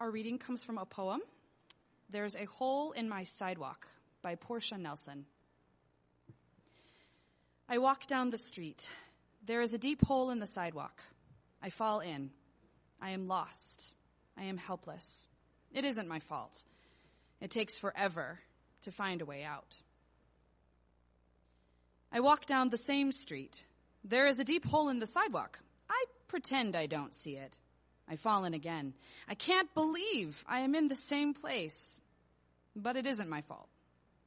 Our reading comes from a poem, There's a Hole in My Sidewalk by Portia Nelson. I walk down the street. There is a deep hole in the sidewalk. I fall in. I am lost. I am helpless. It isn't my fault. It takes forever to find a way out. I walk down the same street. There is a deep hole in the sidewalk. I pretend I don't see it. I fall in again. I can't believe I am in the same place. But it isn't my fault.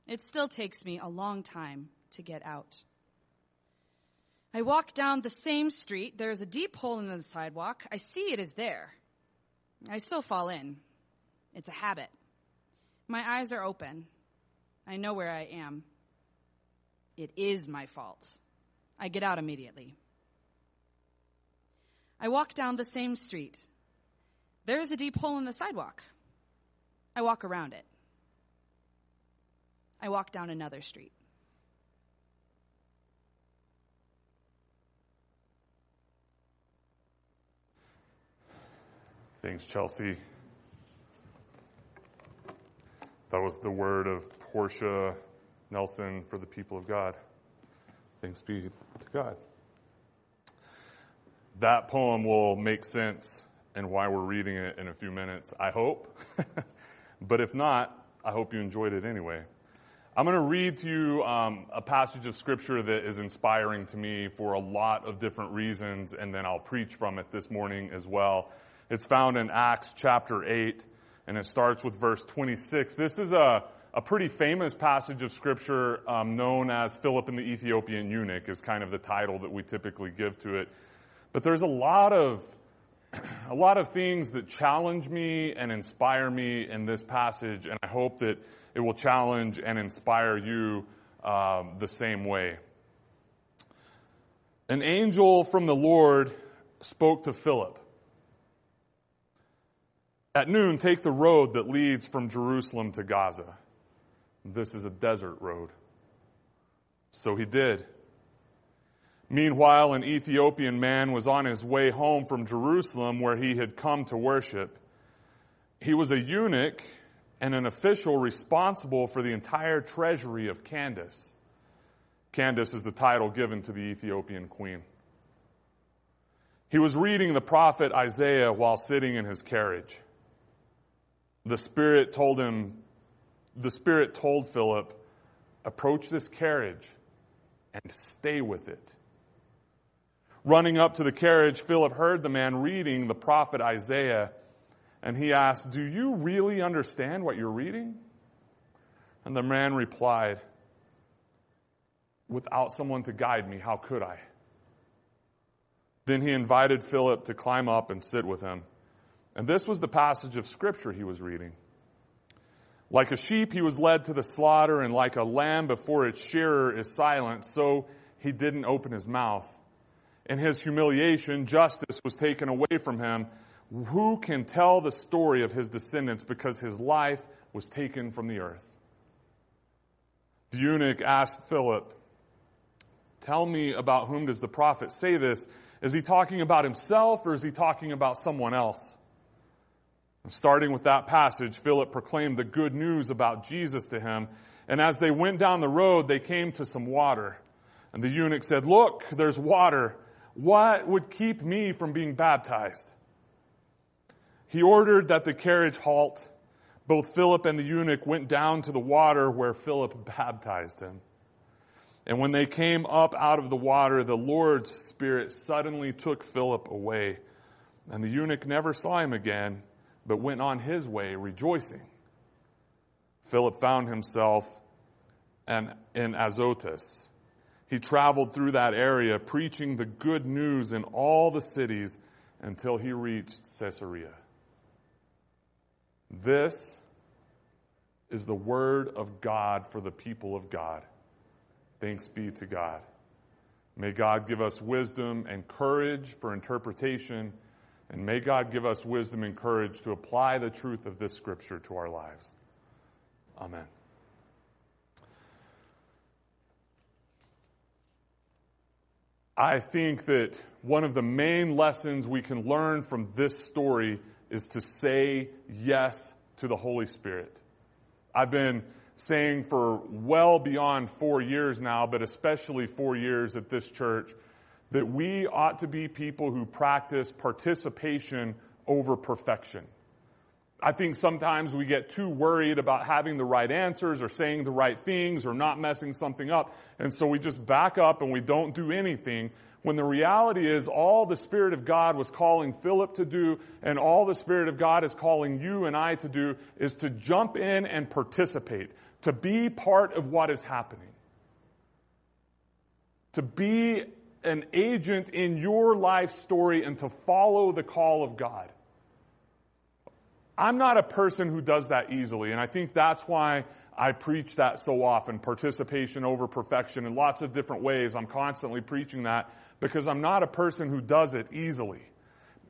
It still takes me a long time to get out. I walk down the same street. There's a deep hole in the sidewalk. I see it is there. I still fall in. It's a habit. My eyes are open. I know where I am. It is my fault. I get out immediately. I walk down the same street. There's a deep hole in the sidewalk. I walk around it. I walk down another street. Thanks, Chelsea. That was the word of Portia Nelson for the people of God. Thanks be to God. That poem will make sense and why we're reading it in a few minutes, I hope. but if not, I hope you enjoyed it anyway. I'm going to read to you um, a passage of scripture that is inspiring to me for a lot of different reasons, and then I'll preach from it this morning as well. It's found in Acts chapter 8, and it starts with verse 26. This is a, a pretty famous passage of scripture um, known as Philip and the Ethiopian eunuch, is kind of the title that we typically give to it. But there's a lot of a lot of things that challenge me and inspire me in this passage, and I hope that it will challenge and inspire you um, the same way. An angel from the Lord spoke to Philip. At noon, take the road that leads from Jerusalem to Gaza. This is a desert road. So he did. Meanwhile, an Ethiopian man was on his way home from Jerusalem where he had come to worship. He was a eunuch and an official responsible for the entire treasury of Candace. Candace is the title given to the Ethiopian queen. He was reading the prophet Isaiah while sitting in his carriage. The Spirit told him, the Spirit told Philip, approach this carriage and stay with it. Running up to the carriage, Philip heard the man reading the prophet Isaiah, and he asked, Do you really understand what you're reading? And the man replied, Without someone to guide me, how could I? Then he invited Philip to climb up and sit with him. And this was the passage of scripture he was reading. Like a sheep, he was led to the slaughter, and like a lamb before its shearer is silent, so he didn't open his mouth. In his humiliation, justice was taken away from him. Who can tell the story of his descendants because his life was taken from the earth? The eunuch asked Philip, Tell me about whom does the prophet say this? Is he talking about himself or is he talking about someone else? And Starting with that passage, Philip proclaimed the good news about Jesus to him. And as they went down the road, they came to some water. And the eunuch said, Look, there's water. What would keep me from being baptized? He ordered that the carriage halt. Both Philip and the eunuch went down to the water where Philip baptized him. And when they came up out of the water, the Lord's Spirit suddenly took Philip away. And the eunuch never saw him again, but went on his way rejoicing. Philip found himself in Azotus he traveled through that area preaching the good news in all the cities until he reached Caesarea. This is the word of God for the people of God. Thanks be to God. May God give us wisdom and courage for interpretation, and may God give us wisdom and courage to apply the truth of this scripture to our lives. Amen. I think that one of the main lessons we can learn from this story is to say yes to the Holy Spirit. I've been saying for well beyond four years now, but especially four years at this church, that we ought to be people who practice participation over perfection. I think sometimes we get too worried about having the right answers or saying the right things or not messing something up. And so we just back up and we don't do anything when the reality is all the Spirit of God was calling Philip to do and all the Spirit of God is calling you and I to do is to jump in and participate, to be part of what is happening. To be an agent in your life story and to follow the call of God. I'm not a person who does that easily, and I think that's why I preach that so often participation over perfection in lots of different ways. I'm constantly preaching that because I'm not a person who does it easily.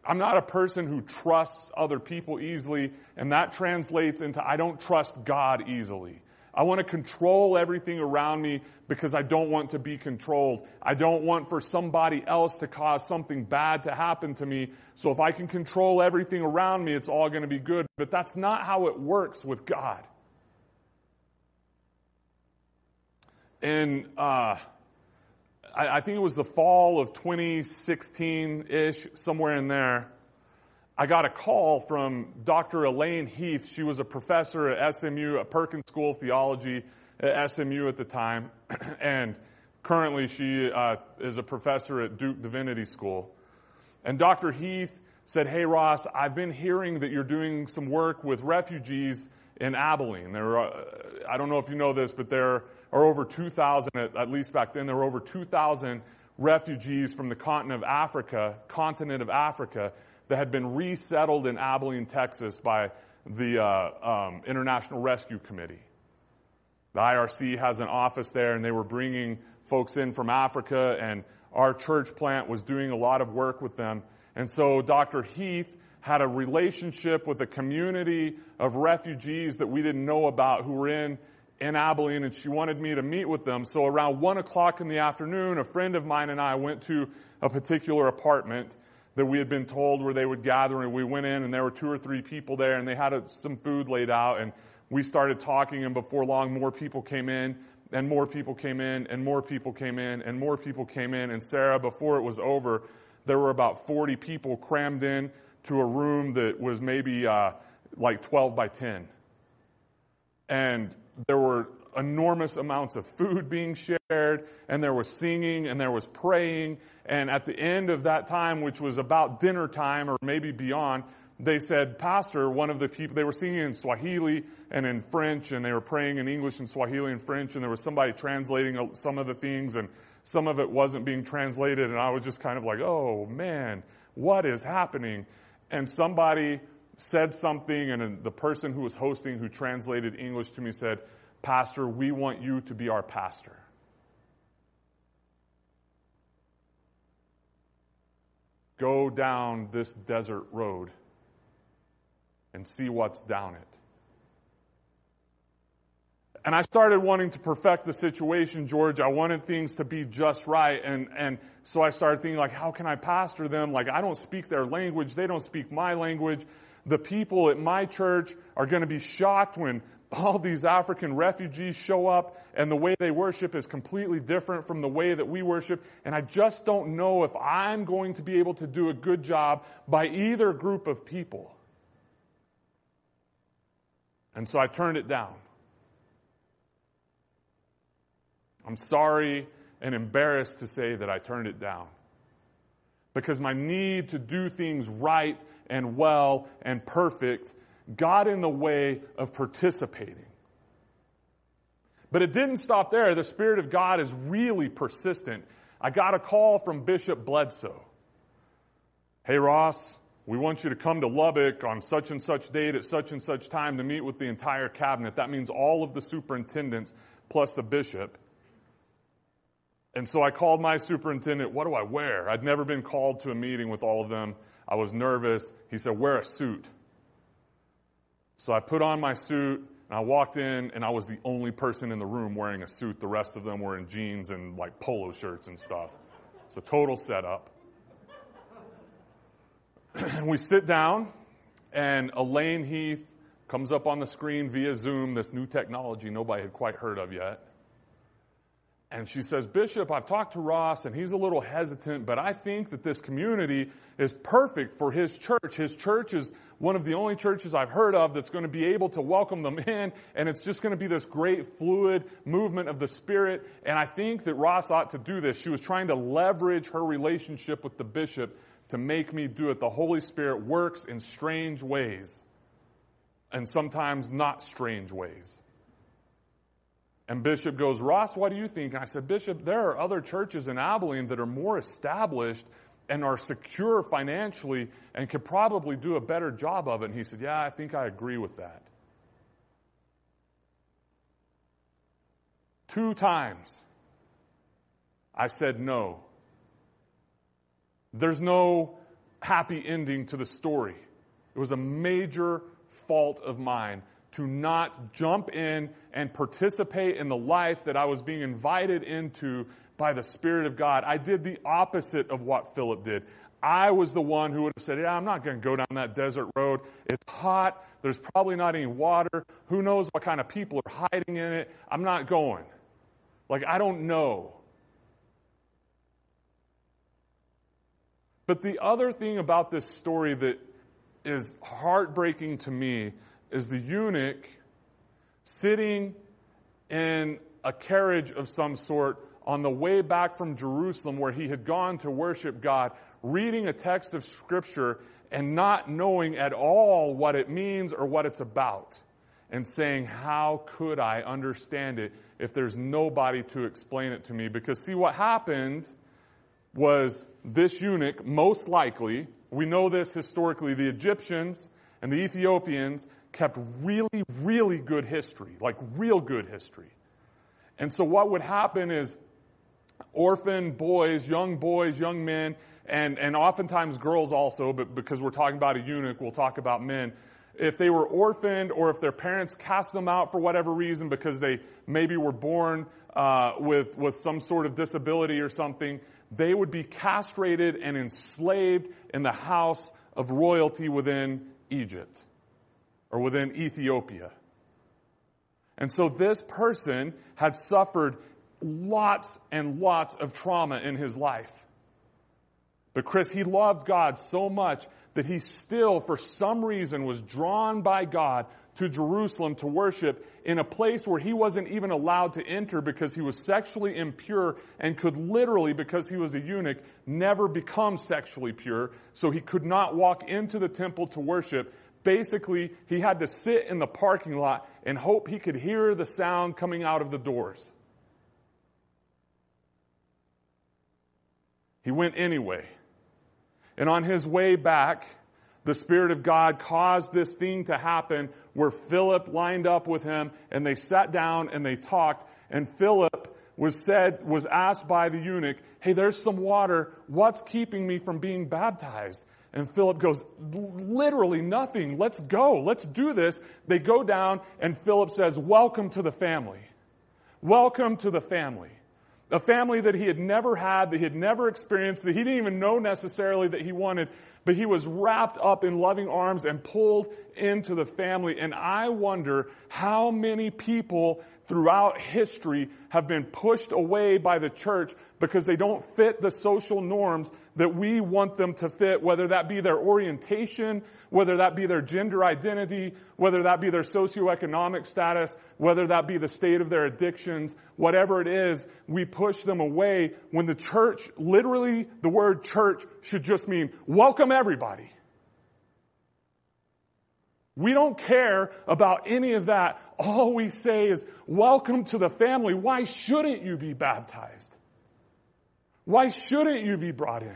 I'm not a person who trusts other people easily, and that translates into I don't trust God easily. I want to control everything around me because I don't want to be controlled. I don't want for somebody else to cause something bad to happen to me. So if I can control everything around me, it's all going to be good. But that's not how it works with God. And uh, I, I think it was the fall of 2016 ish, somewhere in there. I got a call from Dr. Elaine Heath. She was a professor at SMU, at Perkins School of Theology at SMU at the time, and currently she uh, is a professor at Duke Divinity School. And Dr. Heath said, Hey, Ross, I've been hearing that you're doing some work with refugees in Abilene. There are, uh, I don't know if you know this, but there are over 2,000, at, at least back then, there were over 2,000 refugees from the continent of Africa, continent of Africa, that had been resettled in Abilene, Texas by the uh, um, International Rescue Committee. The IRC has an office there, and they were bringing folks in from Africa, and our church plant was doing a lot of work with them. And so Dr. Heath had a relationship with a community of refugees that we didn't know about who were in in Abilene, and she wanted me to meet with them. So around one o'clock in the afternoon, a friend of mine and I went to a particular apartment that we had been told where they would gather and we went in and there were two or three people there and they had a, some food laid out and we started talking and before long more people came in and more people came in and more people came in and more people came in. And Sarah before it was over there were about 40 people crammed in to a room that was maybe uh, like 12 by 10 and there were enormous amounts of food being shared, and there was singing, and there was praying. And at the end of that time, which was about dinner time or maybe beyond, they said, Pastor, one of the people, they were singing in Swahili and in French, and they were praying in English and Swahili and French, and there was somebody translating uh, some of the things, and some of it wasn't being translated, and I was just kind of like, oh man, what is happening? And somebody said something, and the person who was hosting, who translated English to me, said, Pastor, we want you to be our pastor. Go down this desert road and see what's down it. And I started wanting to perfect the situation, George. I wanted things to be just right. And, and so I started thinking, like, how can I pastor them? Like, I don't speak their language. They don't speak my language. The people at my church are going to be shocked when all these African refugees show up and the way they worship is completely different from the way that we worship. And I just don't know if I'm going to be able to do a good job by either group of people. And so I turned it down. I'm sorry and embarrassed to say that I turned it down. Because my need to do things right and well and perfect got in the way of participating. But it didn't stop there. The Spirit of God is really persistent. I got a call from Bishop Bledsoe. Hey, Ross, we want you to come to Lubbock on such and such date at such and such time to meet with the entire cabinet. That means all of the superintendents plus the bishop. And so I called my superintendent, what do I wear? I'd never been called to a meeting with all of them. I was nervous. He said, wear a suit. So I put on my suit and I walked in and I was the only person in the room wearing a suit. The rest of them were in jeans and like polo shirts and stuff. It's a total setup. we sit down and Elaine Heath comes up on the screen via Zoom, this new technology nobody had quite heard of yet. And she says, Bishop, I've talked to Ross and he's a little hesitant, but I think that this community is perfect for his church. His church is one of the only churches I've heard of that's going to be able to welcome them in and it's just going to be this great fluid movement of the Spirit. And I think that Ross ought to do this. She was trying to leverage her relationship with the bishop to make me do it. The Holy Spirit works in strange ways and sometimes not strange ways. And Bishop goes, Ross, what do you think? And I said, Bishop, there are other churches in Abilene that are more established and are secure financially and could probably do a better job of it. And he said, Yeah, I think I agree with that. Two times I said no. There's no happy ending to the story. It was a major fault of mine to not jump in and participate in the life that I was being invited into by the Spirit of God. I did the opposite of what Philip did. I was the one who would have said, Yeah, I'm not going to go down that desert road. It's hot. There's probably not any water. Who knows what kind of people are hiding in it? I'm not going. Like, I don't know. But the other thing about this story that is heartbreaking to me is the eunuch sitting in a carriage of some sort on the way back from Jerusalem where he had gone to worship God, reading a text of scripture and not knowing at all what it means or what it's about and saying, how could I understand it if there's nobody to explain it to me? Because see what happened was this eunuch, most likely, we know this historically, the Egyptians and the Ethiopians kept really, really good history, like real good history. And so what would happen is orphan boys, young boys, young men, and, and oftentimes girls also, but because we're talking about a eunuch, we'll talk about men. If they were orphaned or if their parents cast them out for whatever reason because they maybe were born uh, with, with some sort of disability or something, they would be castrated and enslaved in the house of royalty within Egypt or within Ethiopia. And so this person had suffered lots and lots of trauma in his life. But Chris, he loved God so much that he still, for some reason, was drawn by God to Jerusalem to worship in a place where he wasn't even allowed to enter because he was sexually impure and could literally, because he was a eunuch, never become sexually pure. So he could not walk into the temple to worship Basically, he had to sit in the parking lot and hope he could hear the sound coming out of the doors. He went anyway. And on his way back, the Spirit of God caused this thing to happen where Philip lined up with him and they sat down and they talked and Philip was said, was asked by the eunuch, hey, there's some water. What's keeping me from being baptized? And Philip goes, literally nothing. Let's go. Let's do this. They go down and Philip says, welcome to the family. Welcome to the family. A family that he had never had, that he had never experienced, that he didn't even know necessarily that he wanted, but he was wrapped up in loving arms and pulled into the family. And I wonder how many people throughout history have been pushed away by the church because they don't fit the social norms that we want them to fit, whether that be their orientation, whether that be their gender identity, whether that be their socioeconomic status, whether that be the state of their addictions, whatever it is, we push them away when the church, literally the word church should just mean welcome everybody. We don't care about any of that. All we say is, welcome to the family. Why shouldn't you be baptized? Why shouldn't you be brought in?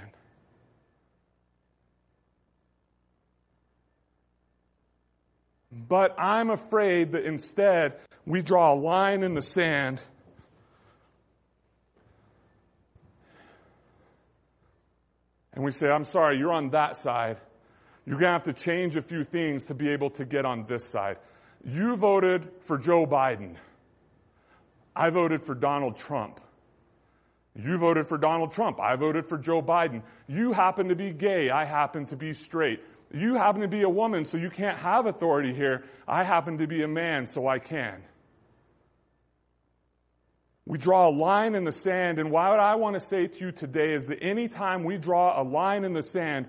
But I'm afraid that instead we draw a line in the sand and we say, I'm sorry, you're on that side. You're going to have to change a few things to be able to get on this side. You voted for Joe Biden. I voted for Donald Trump. You voted for Donald Trump. I voted for Joe Biden. You happen to be gay. I happen to be straight. You happen to be a woman, so you can't have authority here. I happen to be a man, so I can. We draw a line in the sand, and what I want to say to you today is that anytime we draw a line in the sand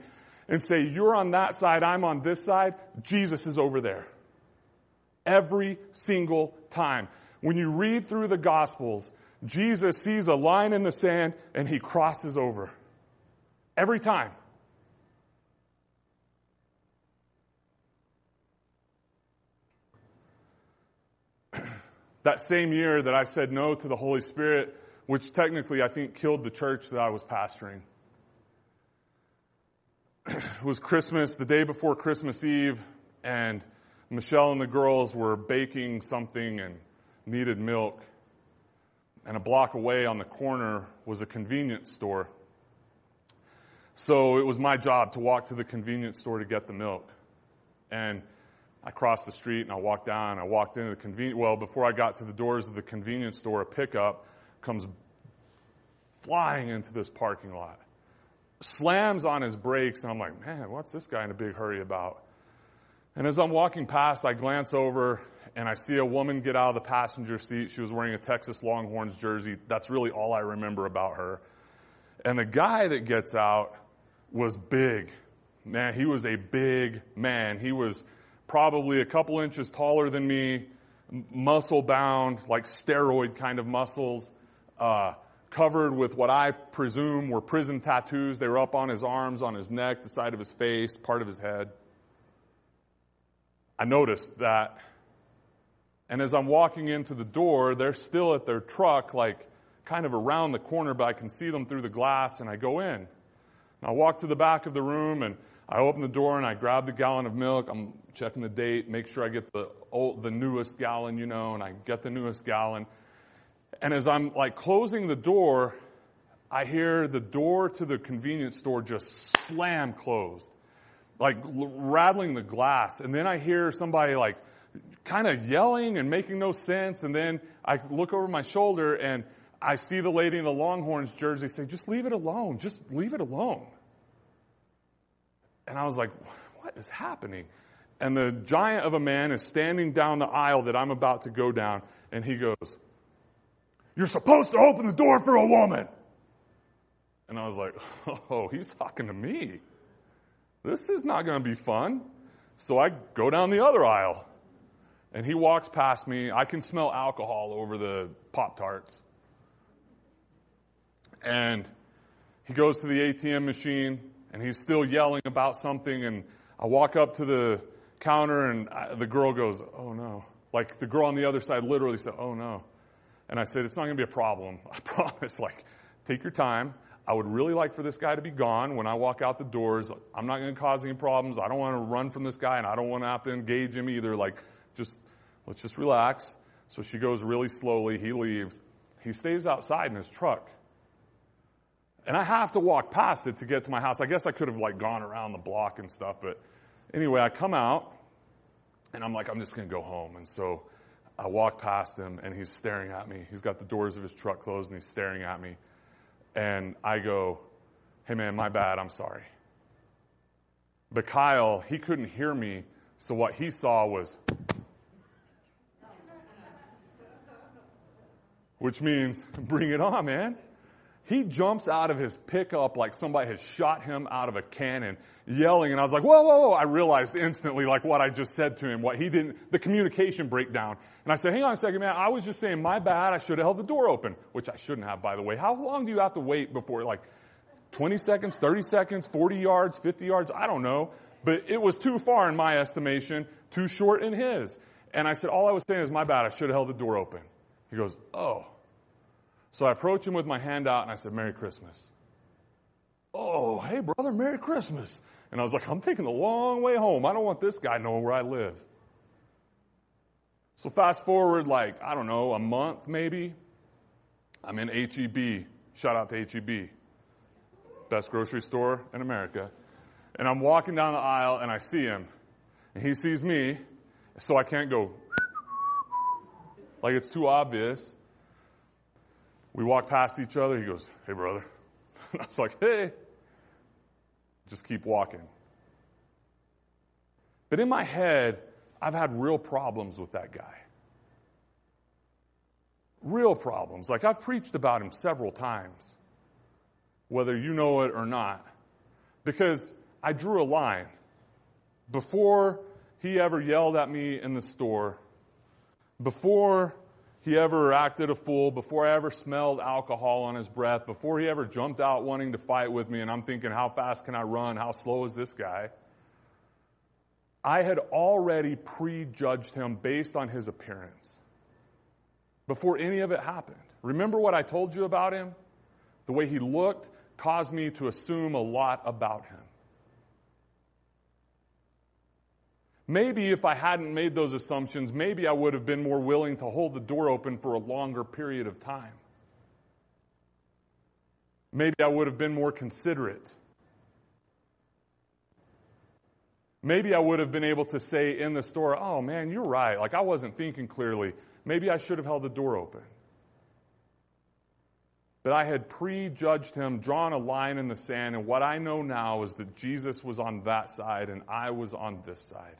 and say, you're on that side, I'm on this side, Jesus is over there. Every single time. When you read through the Gospels, Jesus sees a line in the sand and he crosses over. Every time. that same year that I said no to the Holy Spirit, which technically I think killed the church that I was pastoring. it was Christmas, the day before Christmas Eve, and Michelle and the girls were baking something and needed milk. And a block away on the corner was a convenience store. So it was my job to walk to the convenience store to get the milk. And I crossed the street and I walked down. I walked into the convenience. Well, before I got to the doors of the convenience store, a pickup comes flying into this parking lot, slams on his brakes, and I'm like, man, what's this guy in a big hurry about? And as I'm walking past, I glance over and I see a woman get out of the passenger seat. She was wearing a Texas Longhorns jersey. That's really all I remember about her. And the guy that gets out was big. Man, he was a big man. He was probably a couple inches taller than me, muscle bound, like steroid kind of muscles, uh, covered with what I presume were prison tattoos. They were up on his arms, on his neck, the side of his face, part of his head. I noticed that. And as I'm walking into the door, they're still at their truck, like kind of around the corner, but I can see them through the glass, and I go in. And I walk to the back of the room, and I open the door and I grab the gallon of milk. I'm checking the date, make sure I get the old, the newest gallon, you know, and I get the newest gallon. And as I'm like closing the door, I hear the door to the convenience store just slam closed, like l- rattling the glass. And then I hear somebody like kind of yelling and making no sense. And then I look over my shoulder and I see the lady in the Longhorns jersey say, just leave it alone. Just leave it alone. And I was like, what is happening? And the giant of a man is standing down the aisle that I'm about to go down, and he goes, You're supposed to open the door for a woman. And I was like, Oh, he's talking to me. This is not going to be fun. So I go down the other aisle. And he walks past me. I can smell alcohol over the Pop Tarts. And he goes to the ATM machine and he's still yelling about something. And I walk up to the counter, and I, the girl goes, "Oh no!" Like the girl on the other side literally said, "Oh no," and I said, "It's not going to be a problem. I promise. Like, take your time." I would really like for this guy to be gone when I walk out the doors. I'm not going to cause any problems. I don't want to run from this guy and I don't want to have to engage him either. Like, just, let's just relax. So she goes really slowly. He leaves. He stays outside in his truck. And I have to walk past it to get to my house. I guess I could have like gone around the block and stuff, but anyway, I come out and I'm like, I'm just going to go home. And so I walk past him and he's staring at me. He's got the doors of his truck closed and he's staring at me. And I go, Hey man, my bad. I'm sorry. But Kyle, he couldn't hear me. So what he saw was, which means bring it on, man. He jumps out of his pickup like somebody has shot him out of a cannon, yelling, and I was like, whoa, whoa, whoa. I realized instantly like what I just said to him, what he didn't, the communication breakdown. And I said, hang on a second, man, I was just saying, my bad, I should have held the door open, which I shouldn't have, by the way. How long do you have to wait before, like, 20 seconds, 30 seconds, 40 yards, 50 yards? I don't know. But it was too far in my estimation, too short in his. And I said, all I was saying is, my bad, I should have held the door open. He goes, oh. So I approached him with my hand out and I said, Merry Christmas. Oh, hey brother, Merry Christmas. And I was like, I'm taking a long way home. I don't want this guy knowing where I live. So fast forward like, I don't know, a month maybe. I'm in HEB. Shout out to HEB. Best grocery store in America. And I'm walking down the aisle and I see him. And he sees me. So I can't go like it's too obvious. We walk past each other. He goes, Hey, brother. And I was like, Hey. Just keep walking. But in my head, I've had real problems with that guy. Real problems. Like I've preached about him several times, whether you know it or not, because I drew a line. Before he ever yelled at me in the store, before he ever acted a fool, before I ever smelled alcohol on his breath, before he ever jumped out wanting to fight with me, and I'm thinking, how fast can I run? How slow is this guy? I had already prejudged him based on his appearance before any of it happened. Remember what I told you about him? The way he looked caused me to assume a lot about him. Maybe if I hadn't made those assumptions, maybe I would have been more willing to hold the door open for a longer period of time. Maybe I would have been more considerate. Maybe I would have been able to say in the store, oh man, you're right. Like I wasn't thinking clearly. Maybe I should have held the door open. But I had prejudged him, drawn a line in the sand, and what I know now is that Jesus was on that side and I was on this side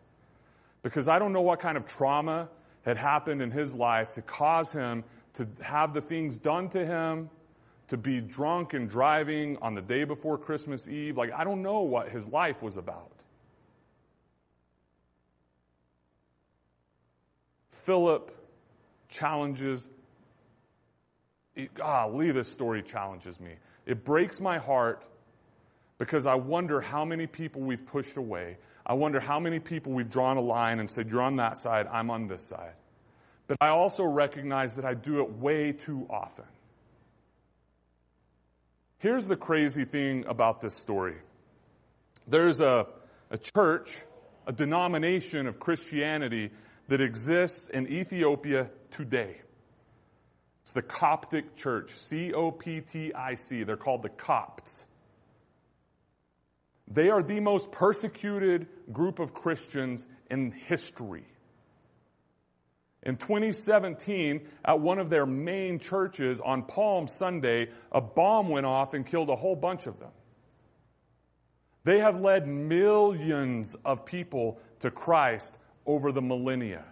because I don't know what kind of trauma had happened in his life to cause him to have the things done to him, to be drunk and driving on the day before Christmas Eve. Like, I don't know what his life was about. Philip challenges, golly, this story challenges me. It breaks my heart because I wonder how many people we've pushed away. I wonder how many people we've drawn a line and said, You're on that side, I'm on this side. But I also recognize that I do it way too often. Here's the crazy thing about this story there's a, a church, a denomination of Christianity that exists in Ethiopia today. It's the Coptic Church, C O P T I C. They're called the Copts. They are the most persecuted group of Christians in history. In 2017, at one of their main churches on Palm Sunday, a bomb went off and killed a whole bunch of them. They have led millions of people to Christ over the millennia.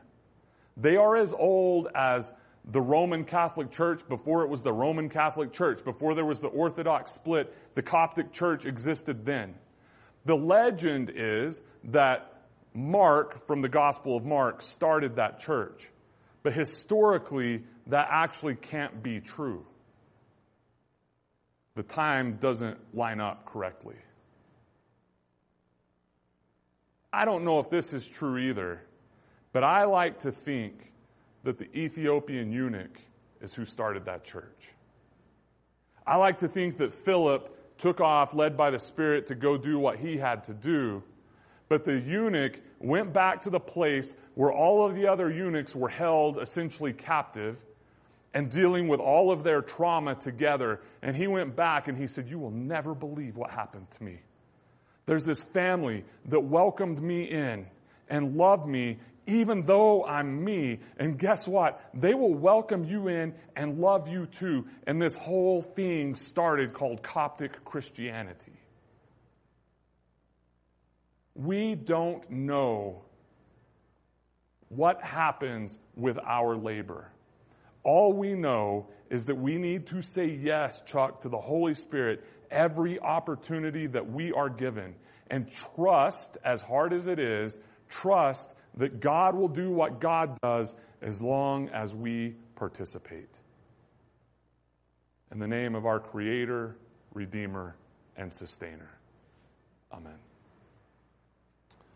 They are as old as the Roman Catholic Church before it was the Roman Catholic Church, before there was the Orthodox split, the Coptic Church existed then. The legend is that Mark, from the Gospel of Mark, started that church. But historically, that actually can't be true. The time doesn't line up correctly. I don't know if this is true either, but I like to think that the Ethiopian eunuch is who started that church. I like to think that Philip took off, led by the Spirit, to go do what he had to do. But the eunuch went back to the place where all of the other eunuchs were held essentially captive and dealing with all of their trauma together. And he went back and he said, You will never believe what happened to me. There's this family that welcomed me in and love me even though I'm me. And guess what? They will welcome you in and love you too. And this whole thing started called Coptic Christianity. We don't know what happens with our labor. All we know is that we need to say yes, Chuck, to the Holy Spirit every opportunity that we are given and trust, as hard as it is, trust that God will do what God does as long as we participate. In the name of our Creator, Redeemer, and Sustainer. Amen.